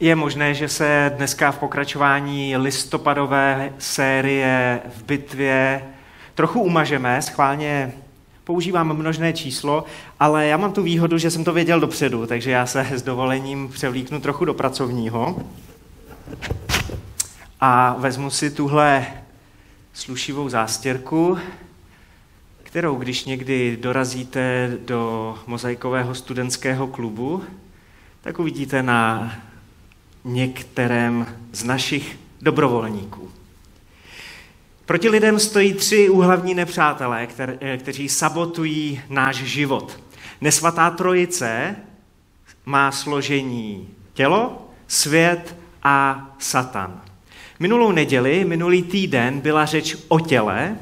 Je možné, že se dneska v pokračování listopadové série v bitvě trochu umažeme, schválně používám množné číslo, ale já mám tu výhodu, že jsem to věděl dopředu, takže já se s dovolením převlíknu trochu do pracovního. A vezmu si tuhle slušivou zástěrku, kterou když někdy dorazíte do mozaikového studentského klubu, tak uvidíte na některém z našich dobrovolníků. Proti lidem stojí tři úhlavní nepřátelé, eh, kteří sabotují náš život. Nesvatá trojice má složení tělo, svět a satan. Minulou neděli, minulý týden byla řeč o těle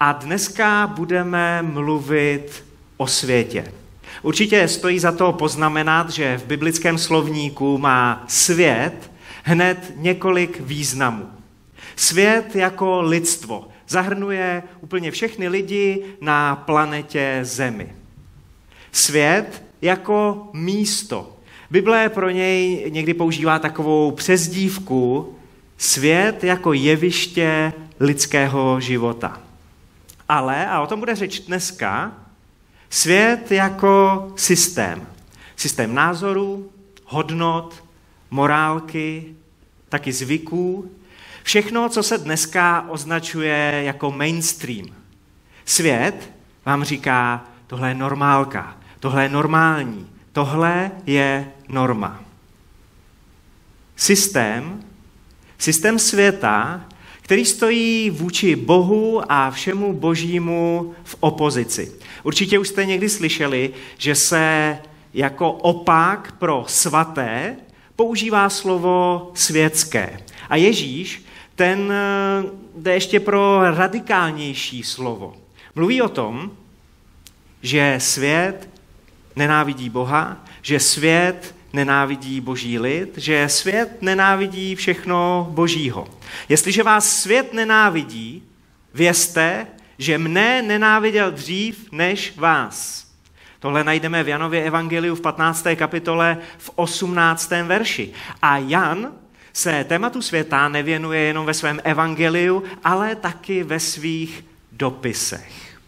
a dneska budeme mluvit o světě. Určitě stojí za to poznamenat, že v biblickém slovníku má svět hned několik významů. Svět jako lidstvo zahrnuje úplně všechny lidi na planetě Zemi. Svět jako místo. Bible pro něj někdy používá takovou přezdívku svět jako jeviště lidského života. Ale, a o tom bude řeč dneska, svět jako systém. Systém názorů, hodnot, morálky, taky zvyků, Všechno, co se dneska označuje jako mainstream. Svět vám říká, tohle je normálka, tohle je normální, tohle je norma. Systém, systém světa, který stojí vůči Bohu a všemu božímu v opozici. Určitě už jste někdy slyšeli, že se jako opak pro svaté používá slovo světské. A Ježíš ten eh, jde ještě pro radikálnější slovo. Mluví o tom, že svět nenávidí Boha, že svět nenávidí boží lid, že svět nenávidí všechno božího. Jestliže vás svět nenávidí, vězte, že mne nenáviděl dřív než vás. Tohle najdeme v Janově evangeliu v 15. kapitole v 18. verši. A Jan se tématu světa nevěnuje jenom ve svém evangeliu, ale taky ve svých dopisech.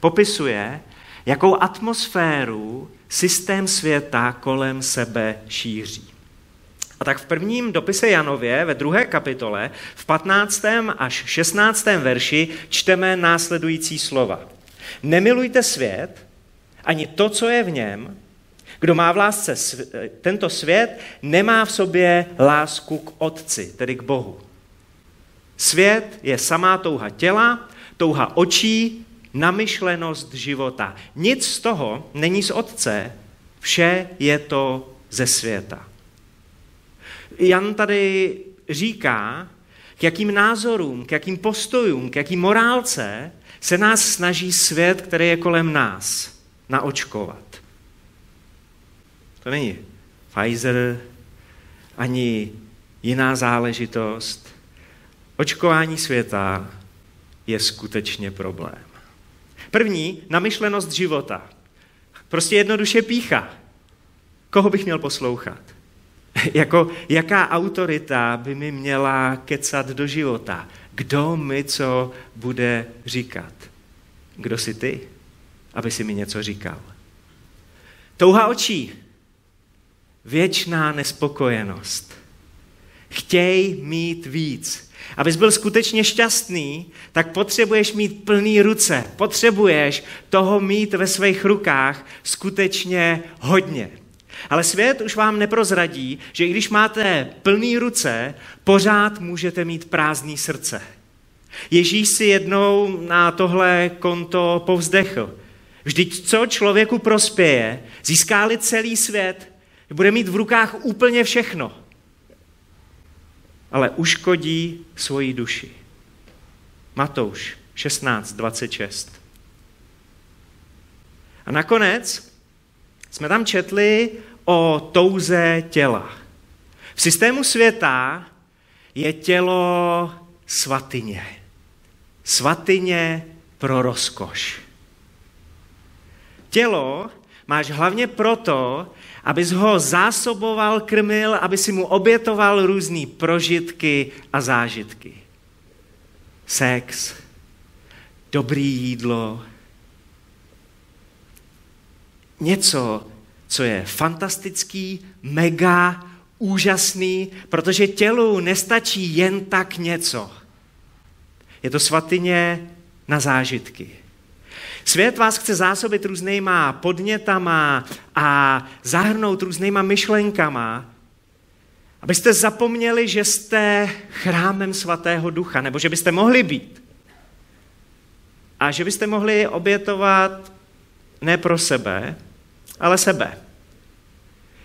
Popisuje, jakou atmosféru systém světa kolem sebe šíří. A tak v prvním dopise Janově ve druhé kapitole v 15. až 16. verši čteme následující slova. Nemilujte svět, ani to, co je v něm, kdo má v lásce tento svět, nemá v sobě lásku k Otci, tedy k Bohu. Svět je samá touha těla, touha očí, namyšlenost života. Nic z toho není z Otce, vše je to ze světa. Jan tady říká, k jakým názorům, k jakým postojům, k jakým morálce se nás snaží svět, který je kolem nás, naočkovat. To není Pfizer ani jiná záležitost. Očkování světa je skutečně problém. První, namyšlenost života. Prostě jednoduše pícha. Koho bych měl poslouchat? jako, jaká autorita by mi měla kecat do života? Kdo mi co bude říkat? Kdo jsi ty, aby si mi něco říkal? Touha očí věčná nespokojenost. Chtěj mít víc. Abys byl skutečně šťastný, tak potřebuješ mít plný ruce. Potřebuješ toho mít ve svých rukách skutečně hodně. Ale svět už vám neprozradí, že i když máte plný ruce, pořád můžete mít prázdný srdce. Ježíš si jednou na tohle konto povzdechl. Vždyť co člověku prospěje, získá celý svět, bude mít v rukách úplně všechno, ale uškodí svoji duši. Matouš 16.26. A nakonec jsme tam četli o touze těla. V systému světa je tělo svatyně. Svatyně pro rozkoš. Tělo máš hlavně proto, abys ho zásoboval, krmil, aby si mu obětoval různé prožitky a zážitky. Sex, dobrý jídlo, něco, co je fantastický, mega, úžasný, protože tělu nestačí jen tak něco. Je to svatyně na zážitky. Svět vás chce zásobit různýma podnětama a zahrnout různýma myšlenkama, abyste zapomněli, že jste chrámem svatého ducha, nebo že byste mohli být. A že byste mohli obětovat ne pro sebe, ale sebe.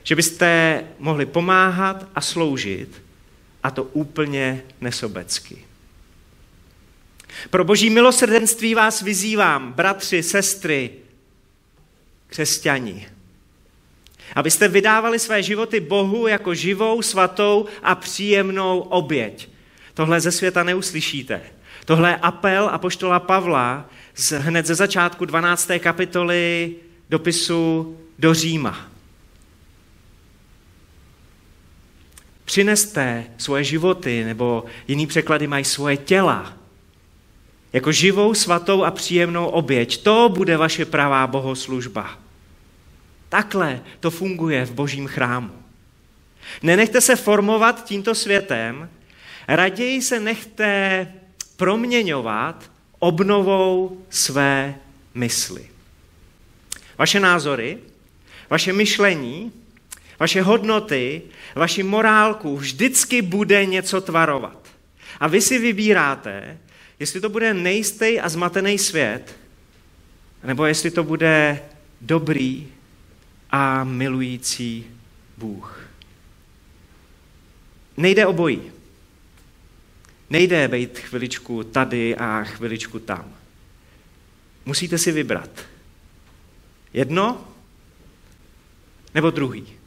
Že byste mohli pomáhat a sloužit, a to úplně nesobecky. Pro boží milosrdenství vás vyzývám, bratři, sestry, křesťani, abyste vydávali své životy Bohu jako živou, svatou a příjemnou oběť. Tohle ze světa neuslyšíte. Tohle je apel apoštola Pavla z, hned ze začátku 12. kapitoly dopisu do Říma. Přineste svoje životy, nebo jiný překlady mají svoje těla, jako živou, svatou a příjemnou oběť. To bude vaše pravá bohoslužba. Takhle to funguje v božím chrámu. Nenechte se formovat tímto světem, raději se nechte proměňovat obnovou své mysli. Vaše názory, vaše myšlení, vaše hodnoty, vaši morálku vždycky bude něco tvarovat. A vy si vybíráte, jestli to bude nejistý a zmatený svět, nebo jestli to bude dobrý a milující Bůh. Nejde obojí. Nejde být chviličku tady a chviličku tam. Musíte si vybrat. Jedno nebo druhý.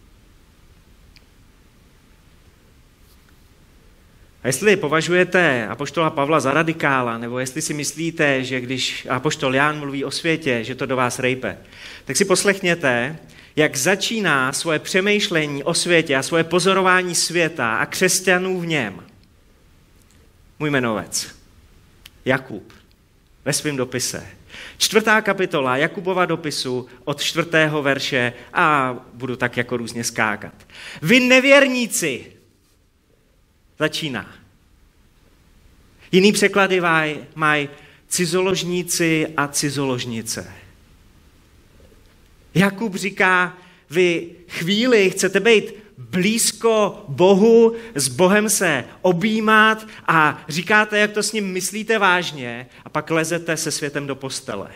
A jestli považujete apoštola Pavla za radikála, nebo jestli si myslíte, že když apoštol Jan mluví o světě, že to do vás rejpe, tak si poslechněte, jak začíná svoje přemýšlení o světě a svoje pozorování světa a křesťanů v něm. Můj jmenovec, Jakub, ve svém dopise. Čtvrtá kapitola Jakubova dopisu od čtvrtého verše a budu tak jako různě skákat. Vy nevěrníci, začíná. Jiný překlady mají maj cizoložníci a cizoložnice. Jakub říká, vy chvíli chcete být blízko Bohu, s Bohem se objímat a říkáte, jak to s ním myslíte vážně a pak lezete se světem do postele.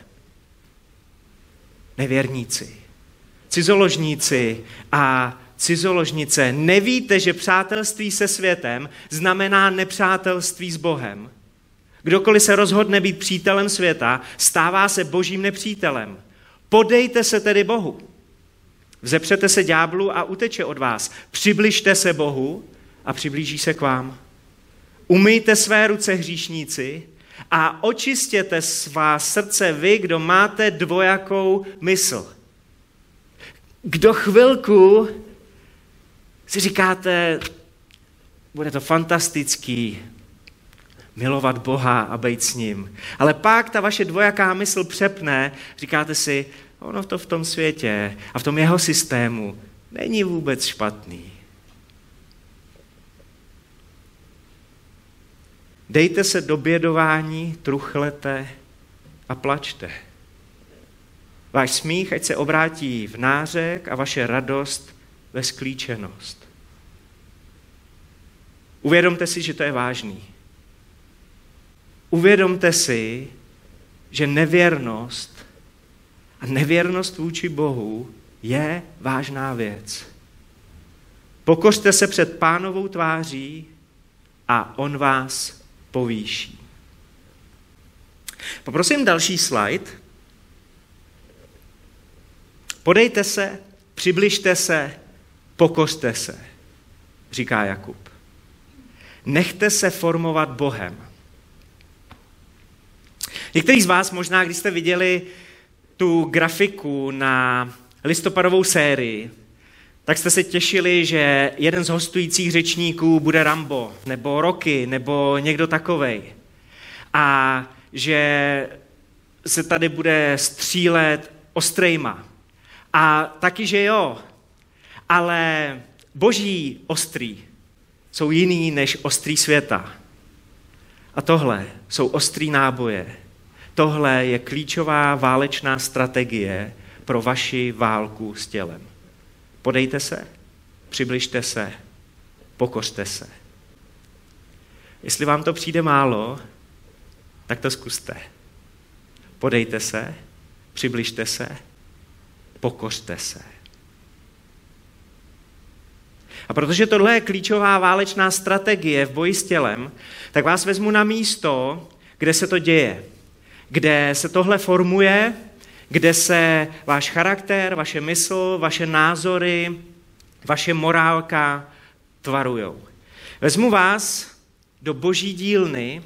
Nevěrníci, cizoložníci a cizoložnice, nevíte, že přátelství se světem znamená nepřátelství s Bohem? Kdokoliv se rozhodne být přítelem světa, stává se božím nepřítelem. Podejte se tedy Bohu. Vzepřete se ďáblu a uteče od vás. Přibližte se Bohu a přiblíží se k vám. Umyjte své ruce hříšníci a očistěte svá srdce vy, kdo máte dvojakou mysl. Kdo chvilku si říkáte, bude to fantastický, milovat Boha a být s ním. Ale pak ta vaše dvojaká mysl přepne, říkáte si, ono to v tom světě a v tom jeho systému není vůbec špatný. Dejte se do bědování, truchlete a plačte. Váš smích, ať se obrátí v nářek a vaše radost ve sklíčenost. Uvědomte si, že to je vážný. Uvědomte si, že nevěrnost a nevěrnost vůči Bohu je vážná věc. Pokořte se před pánovou tváří a on vás povýší. Poprosím další slide. Podejte se, přibližte se Pokořte se, říká Jakub. Nechte se formovat Bohem. Někteří z vás možná, když jste viděli tu grafiku na listopadovou sérii, tak jste se těšili, že jeden z hostujících řečníků bude Rambo, nebo Rocky, nebo někdo takovej. A že se tady bude střílet ostrejma. A taky, že jo, ale boží ostrý jsou jiný než ostrý světa. A tohle jsou ostrý náboje. Tohle je klíčová válečná strategie pro vaši válku s tělem. Podejte se, přibližte se, pokořte se. Jestli vám to přijde málo, tak to zkuste. Podejte se, přibližte se, pokořte se. A protože tohle je klíčová válečná strategie v boji s tělem, tak vás vezmu na místo, kde se to děje, kde se tohle formuje, kde se váš charakter, vaše mysl, vaše názory, vaše morálka tvarujou. Vezmu vás do boží dílny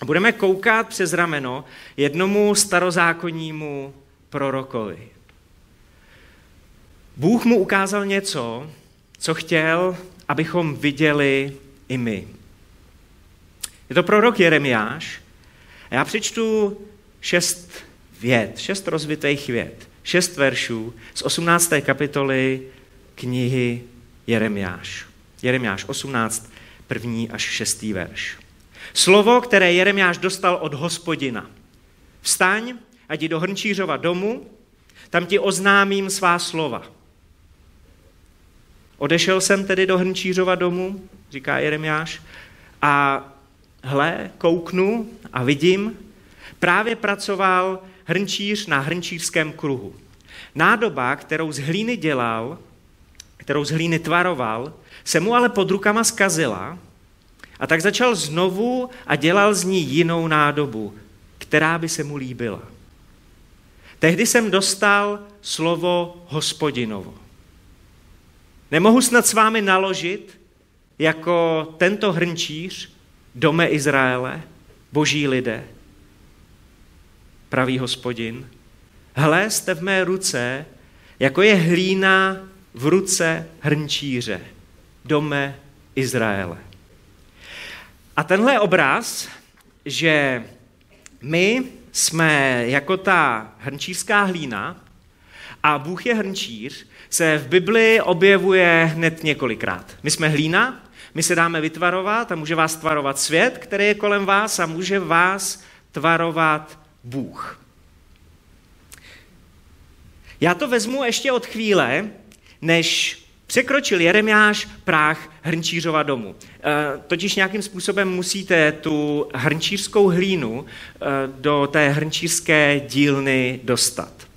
a budeme koukat přes rameno jednomu starozákonnímu prorokovi. Bůh mu ukázal něco, co chtěl, abychom viděli i my. Je to prorok Jeremiáš. A já přečtu šest věd, šest rozvitých věd, šest veršů z 18. kapitoly knihy Jeremiáš. Jeremiáš 18, první až šestý verš. Slovo, které Jeremiáš dostal od hospodina. Vstaň a jdi do Hrnčířova domu, tam ti oznámím svá slova. Odešel jsem tedy do Hrnčířova domu, říká Jeremiáš, a hle, kouknu a vidím, právě pracoval hrnčíř na hrnčířském kruhu. Nádoba, kterou z hlíny dělal, kterou z hlíny tvaroval, se mu ale pod rukama zkazila a tak začal znovu a dělal z ní jinou nádobu, která by se mu líbila. Tehdy jsem dostal slovo hospodinovo. Nemohu snad s vámi naložit jako tento hrnčíř, dome Izraele, boží lidé, pravý hospodin. Hle, jste v mé ruce, jako je hlína v ruce hrnčíře, dome Izraele. A tenhle obraz, že my jsme jako ta hrnčířská hlína a Bůh je hrnčíř, se v Bibli objevuje hned několikrát. My jsme hlína, my se dáme vytvarovat a může vás tvarovat svět, který je kolem vás a může vás tvarovat Bůh. Já to vezmu ještě od chvíle, než překročil Jeremiáš práh hrnčířova domu. E, totiž nějakým způsobem musíte tu hrnčířskou hlínu e, do té hrnčířské dílny dostat.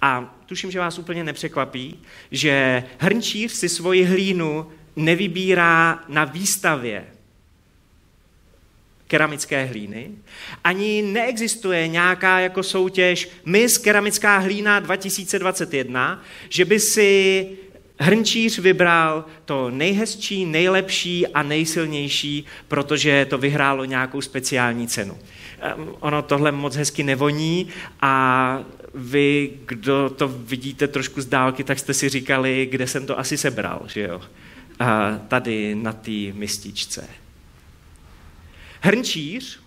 A tuším, že vás úplně nepřekvapí, že hrnčíř si svoji hlínu nevybírá na výstavě keramické hlíny. Ani neexistuje nějaká jako soutěž Miss Keramická hlína 2021, že by si hrnčíř vybral to nejhezčí, nejlepší a nejsilnější, protože to vyhrálo nějakou speciální cenu. Ono tohle moc hezky nevoní a vy, kdo to vidíte trošku z dálky, tak jste si říkali, kde jsem to asi sebral, že jo? A tady na té mističce. Hrnčíř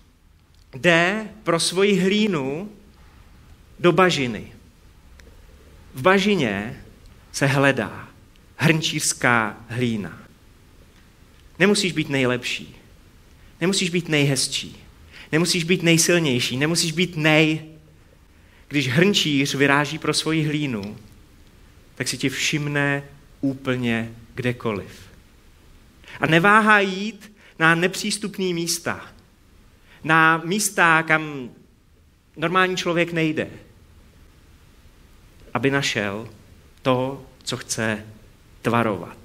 jde pro svoji hlínu do bažiny. V bažině se hledá hrnčířská hlína. Nemusíš být nejlepší, nemusíš být nejhezčí, nemusíš být nejsilnější, nemusíš být nej. Když hrnčíř vyráží pro svoji hlínu, tak si tě všimne úplně kdekoliv. A neváhá jít na nepřístupné místa. Na místa, kam normální člověk nejde. Aby našel to, co chce tvarovat.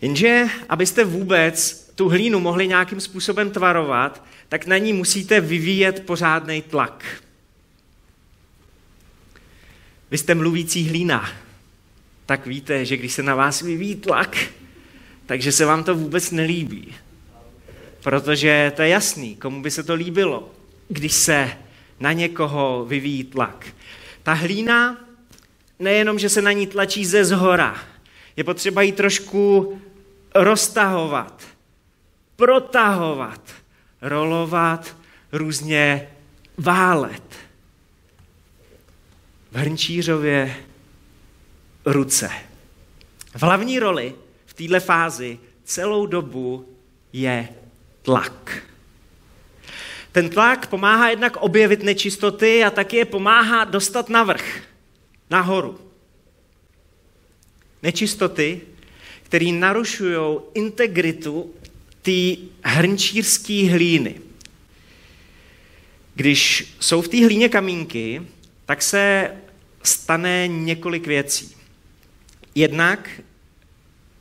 Jenže, abyste vůbec tu hlínu mohli nějakým způsobem tvarovat, tak na ní musíte vyvíjet pořádný tlak. Vy jste mluvící hlína, tak víte, že když se na vás vyvíjí tlak, takže se vám to vůbec nelíbí. Protože to je jasný, komu by se to líbilo, když se na někoho vyvíjí tlak. ta hlína nejenom, že se na ní tlačí ze zhora, je potřeba ji trošku roztahovat, protahovat, rolovat, různě válet. V hrnčířově ruce. V hlavní roli v této fázi celou dobu je tlak. Ten tlak pomáhá jednak objevit nečistoty a taky je pomáhá dostat na vrch, nahoru. Nečistoty, které narušují integritu té hrnčírské hlíny. Když jsou v té hlíně kamínky, tak se stane několik věcí. Jednak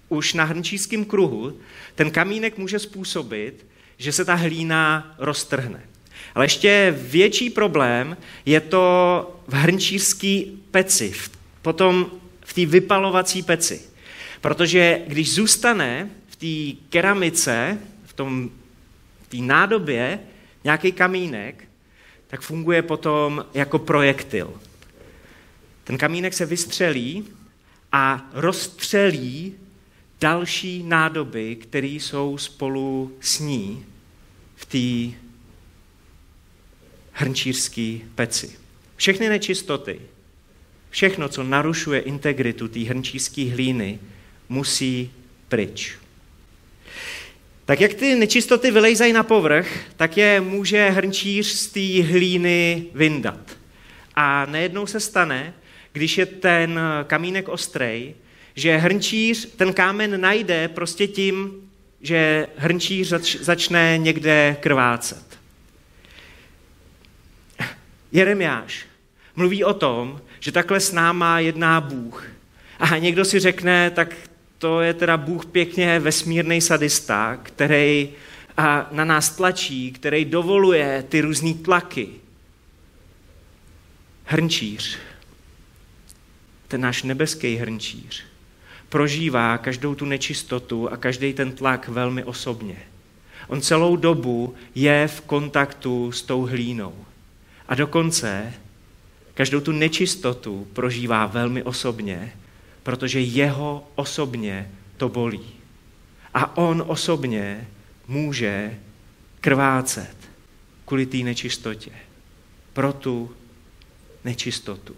už na hrnčířském kruhu ten kamínek může způsobit, že se ta hlína roztrhne. Ale ještě větší problém je to v hrnčířské peci, potom v té vypalovací peci. Protože když zůstane v té keramice, v tom té nádobě nějaký kamínek, tak funguje potom jako projektil. Ten kamínek se vystřelí a rozstřelí další nádoby, které jsou spolu s ní v té hrnčířské peci. Všechny nečistoty, všechno, co narušuje integritu té hrnčířské hlíny, musí pryč. Tak jak ty nečistoty vylejzají na povrch, tak je může hrnčíř z té hlíny vyndat. A nejednou se stane, když je ten kamínek ostrej, že hrnčíř ten kámen najde prostě tím, že hrnčíř zač, začne někde krvácet. Jeremiáš mluví o tom, že takhle s náma jedná Bůh. A někdo si řekne, tak to je teda Bůh pěkně vesmírný sadista, který a na nás tlačí, který dovoluje ty různé tlaky. Hrnčíř, ten náš nebeský hrnčíř, prožívá každou tu nečistotu a každý ten tlak velmi osobně. On celou dobu je v kontaktu s tou hlínou. A dokonce každou tu nečistotu prožívá velmi osobně, protože jeho osobně to bolí. A on osobně může krvácet kvůli té nečistotě. Pro tu nečistotu.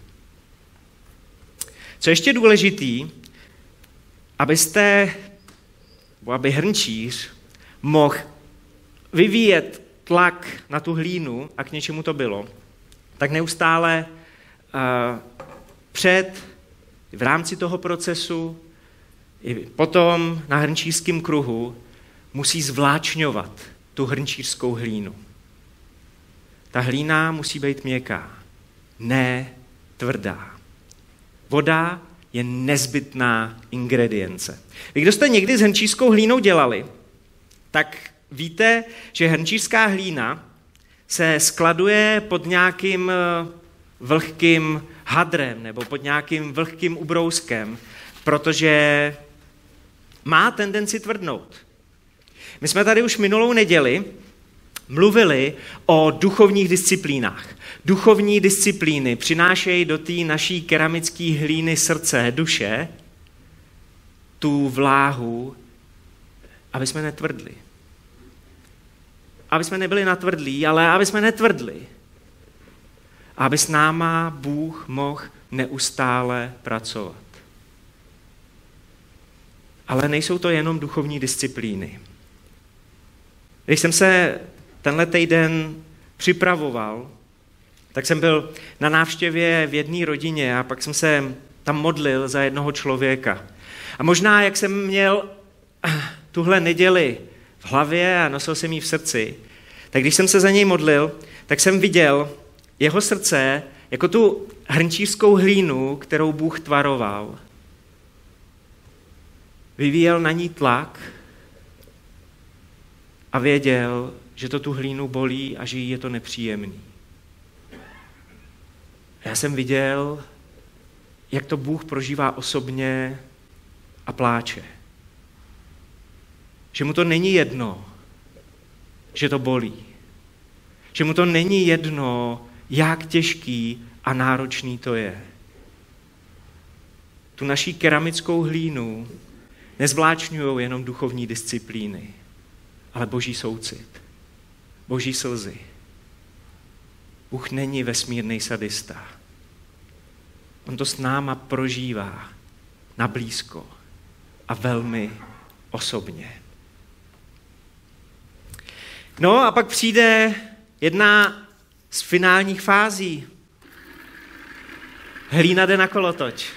Co ještě důležitý, abyste, aby hrnčíř mohl vyvíjet tlak na tu hlínu a k něčemu to bylo, tak neustále uh, před, v rámci toho procesu, i potom na hrnčířském kruhu musí zvláčňovat tu hrnčířskou hlínu. Ta hlína musí být měkká, ne tvrdá. Voda je nezbytná ingredience. Vy, kdo jste někdy s hrnčířskou hlínou dělali, tak víte, že hrnčířská hlína se skladuje pod nějakým eh, vlhkým hadrem nebo pod nějakým vlhkým ubrouskem, protože má tendenci tvrdnout. My jsme tady už minulou neděli mluvili o duchovních disciplínách. Duchovní disciplíny přinášejí do té naší keramické hlíny srdce, duše, tu vláhu, aby jsme netvrdli. Aby jsme nebyli natvrdlí, ale aby jsme netvrdli. Aby s náma Bůh mohl neustále pracovat. Ale nejsou to jenom duchovní disciplíny. Když jsem se tenhle týden připravoval, tak jsem byl na návštěvě v jedné rodině a pak jsem se tam modlil za jednoho člověka. A možná, jak jsem měl tuhle neděli v hlavě a nosil jsem ji v srdci, tak když jsem se za něj modlil, tak jsem viděl jeho srdce jako tu hrnčířskou hlínu, kterou Bůh tvaroval. Vyvíjel na ní tlak a věděl, že to tu hlínu bolí a že jí je to nepříjemný. Já jsem viděl, jak to Bůh prožívá osobně a pláče. Že mu to není jedno, že to bolí. Že mu to není jedno, jak těžký a náročný to je. Tu naší keramickou hlínu nezvláčňují jenom duchovní disciplíny, ale boží soucit, boží slzy. Bůh není vesmírný sadista. On to s náma prožívá na blízko a velmi osobně. No a pak přijde jedna z finálních fází. Hlína jde na kolotoč.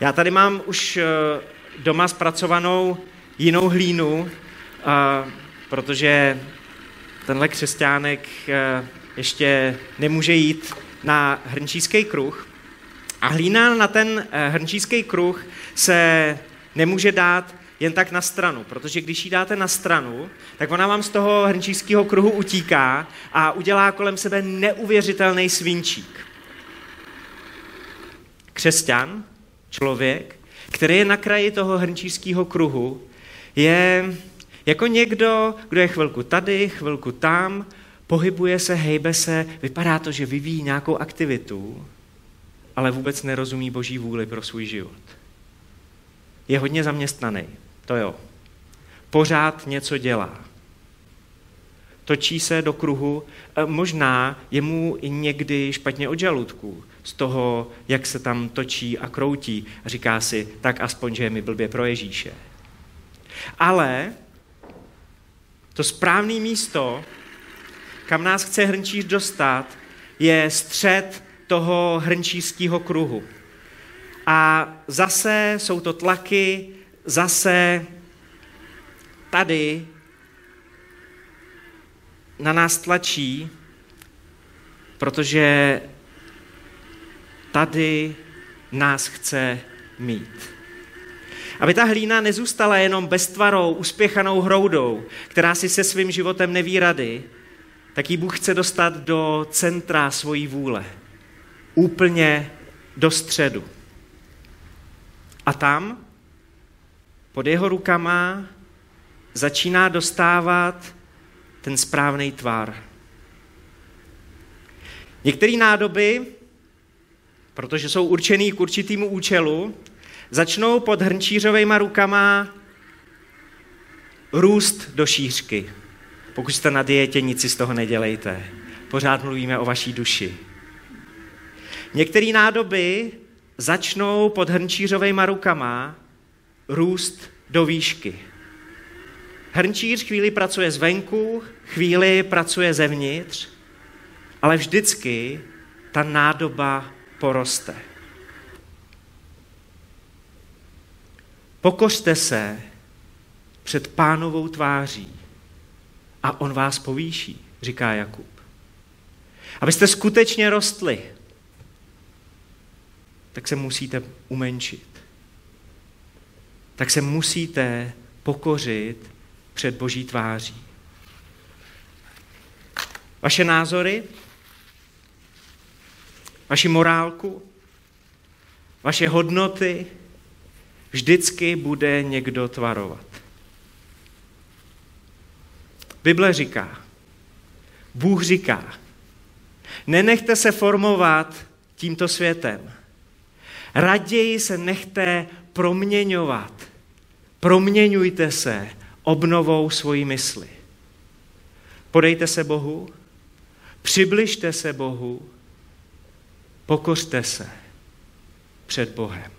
Já tady mám už eh, doma zpracovanou jinou hlínu, protože tenhle křesťánek eh, ještě nemůže jít na hrnčířský kruh. A hlína na ten eh, hrnčířský kruh se nemůže dát jen tak na stranu, protože když ji dáte na stranu, tak ona vám z toho hrnčířského kruhu utíká a udělá kolem sebe neuvěřitelný svinčík. Křesťan, člověk, který je na kraji toho hrnčířského kruhu, je jako někdo, kdo je chvilku tady, chvilku tam, pohybuje se, hejbe se, vypadá to, že vyvíjí nějakou aktivitu, ale vůbec nerozumí boží vůli pro svůj život. Je hodně zaměstnaný, to jo. Pořád něco dělá. Točí se do kruhu, e, možná je mu i někdy špatně od žaludku, z toho, jak se tam točí a kroutí. A říká si, tak aspoň, že je mi blbě pro Ježíše. Ale to správné místo, kam nás chce hrnčíř dostat, je střed toho hrnčířského kruhu. A zase jsou to tlaky, zase tady na nás tlačí, protože tady nás chce mít. Aby ta hlína nezůstala jenom beztvarou, uspěchanou hroudou, která si se svým životem neví rady, tak ji Bůh chce dostat do centra svojí vůle. Úplně do středu. A tam, pod jeho rukama, začíná dostávat ten správný tvar. Některé nádoby, protože jsou určený k určitému účelu, začnou pod hrnčířovými rukama růst do šířky. Pokud jste na dietě, nic si z toho nedělejte. Pořád mluvíme o vaší duši. Některé nádoby začnou pod hrnčířovými rukama růst do výšky. Hrnčíř chvíli pracuje zvenku, chvíli pracuje zevnitř, ale vždycky ta nádoba poroste. Pokořte se před pánovou tváří a on vás povýší, říká Jakub. Abyste skutečně rostli, tak se musíte umenšit. Tak se musíte pokořit před boží tváří. Vaše názory, vaši morálku, vaše hodnoty, vždycky bude někdo tvarovat. Bible říká, Bůh říká, nenechte se formovat tímto světem. Raději se nechte proměňovat. Proměňujte se obnovou svojí mysli. Podejte se Bohu, přibližte se Bohu, pokořte se před Bohem.